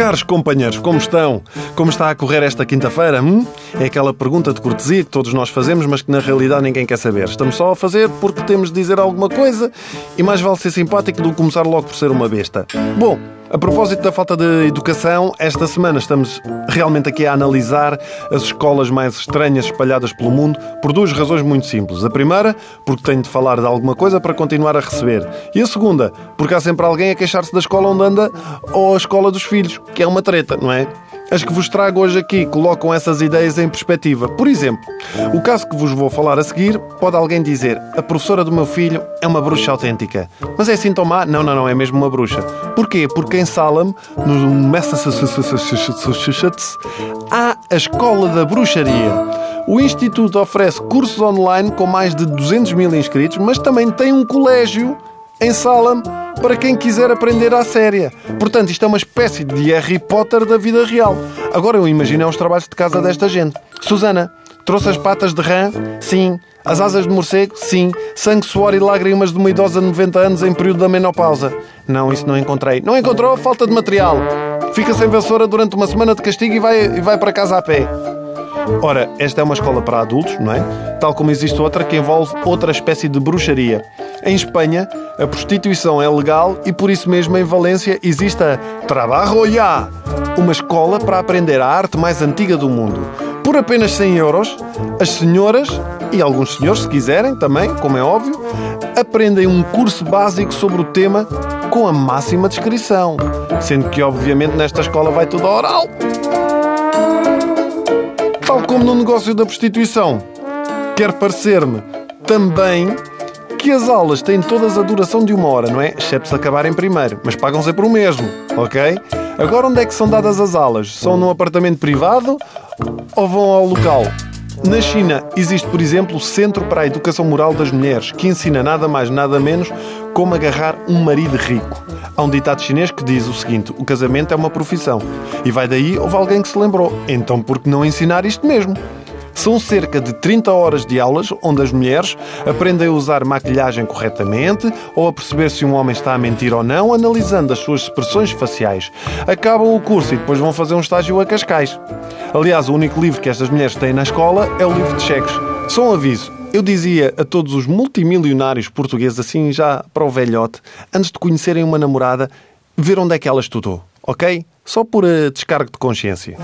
Caros companheiros, como estão? Como está a correr esta quinta-feira? Hum? É aquela pergunta de cortesia que todos nós fazemos, mas que na realidade ninguém quer saber. Estamos só a fazer porque temos de dizer alguma coisa e mais vale ser simpático do que começar logo por ser uma besta. Bom, a propósito da falta de educação, esta semana estamos realmente aqui a analisar as escolas mais estranhas espalhadas pelo mundo por duas razões muito simples. A primeira, porque tenho de falar de alguma coisa para continuar a receber. E a segunda, porque há sempre alguém a queixar-se da escola onde anda ou a escola dos filhos, que é uma treta, não é? As que vos trago hoje aqui colocam essas ideias em perspectiva. Por exemplo, o caso que vos vou falar a seguir, pode alguém dizer: a professora do meu filho é uma bruxa autêntica. Mas é assim má? Não, não, não, é mesmo uma bruxa. Porquê? Porque em Salem, no Massachusetts, há a Escola da Bruxaria. O Instituto oferece cursos online com mais de 200 mil inscritos, mas também tem um colégio em Salem para quem quiser aprender à séria. Portanto, isto é uma espécie de Harry Potter da vida real. Agora eu imagino os trabalhos de casa desta gente. Susana, trouxe as patas de rã? Sim. As asas de morcego? Sim. Sangue, suor e lágrimas de uma idosa de 90 anos em período da menopausa? Não, isso não encontrei. Não encontrou? Falta de material. Fica sem vassoura durante uma semana de castigo e vai, e vai para casa a pé. Ora, esta é uma escola para adultos, não é? Tal como existe outra que envolve outra espécie de bruxaria. Em Espanha, a prostituição é legal e por isso mesmo em Valência existe a Trabajo Ya, uma escola para aprender a arte mais antiga do mundo. Por apenas 100 euros, as senhoras, e alguns senhores se quiserem também, como é óbvio, aprendem um curso básico sobre o tema com a máxima descrição. Sendo que, obviamente, nesta escola vai tudo oral. Tal como no negócio da prostituição. Quer parecer-me também que as aulas têm todas a duração de uma hora, não é? Exceto se acabarem primeiro, mas pagam sempre o mesmo, ok? Agora onde é que são dadas as aulas? São num apartamento privado ou vão ao local? Na China existe, por exemplo, o Centro para a Educação Moral das Mulheres, que ensina nada mais nada menos como agarrar um marido rico. Há um ditado chinês que diz o seguinte: o casamento é uma profissão. E vai daí, houve alguém que se lembrou. Então, por que não ensinar isto mesmo? São cerca de 30 horas de aulas onde as mulheres aprendem a usar maquilhagem corretamente ou a perceber se um homem está a mentir ou não, analisando as suas expressões faciais. Acabam o curso e depois vão fazer um estágio a Cascais. Aliás, o único livro que estas mulheres têm na escola é o livro de cheques. Só um aviso. Eu dizia a todos os multimilionários portugueses, assim já para o velhote, antes de conhecerem uma namorada, ver onde é que ela estudou, ok? Só por uh, descargo de consciência.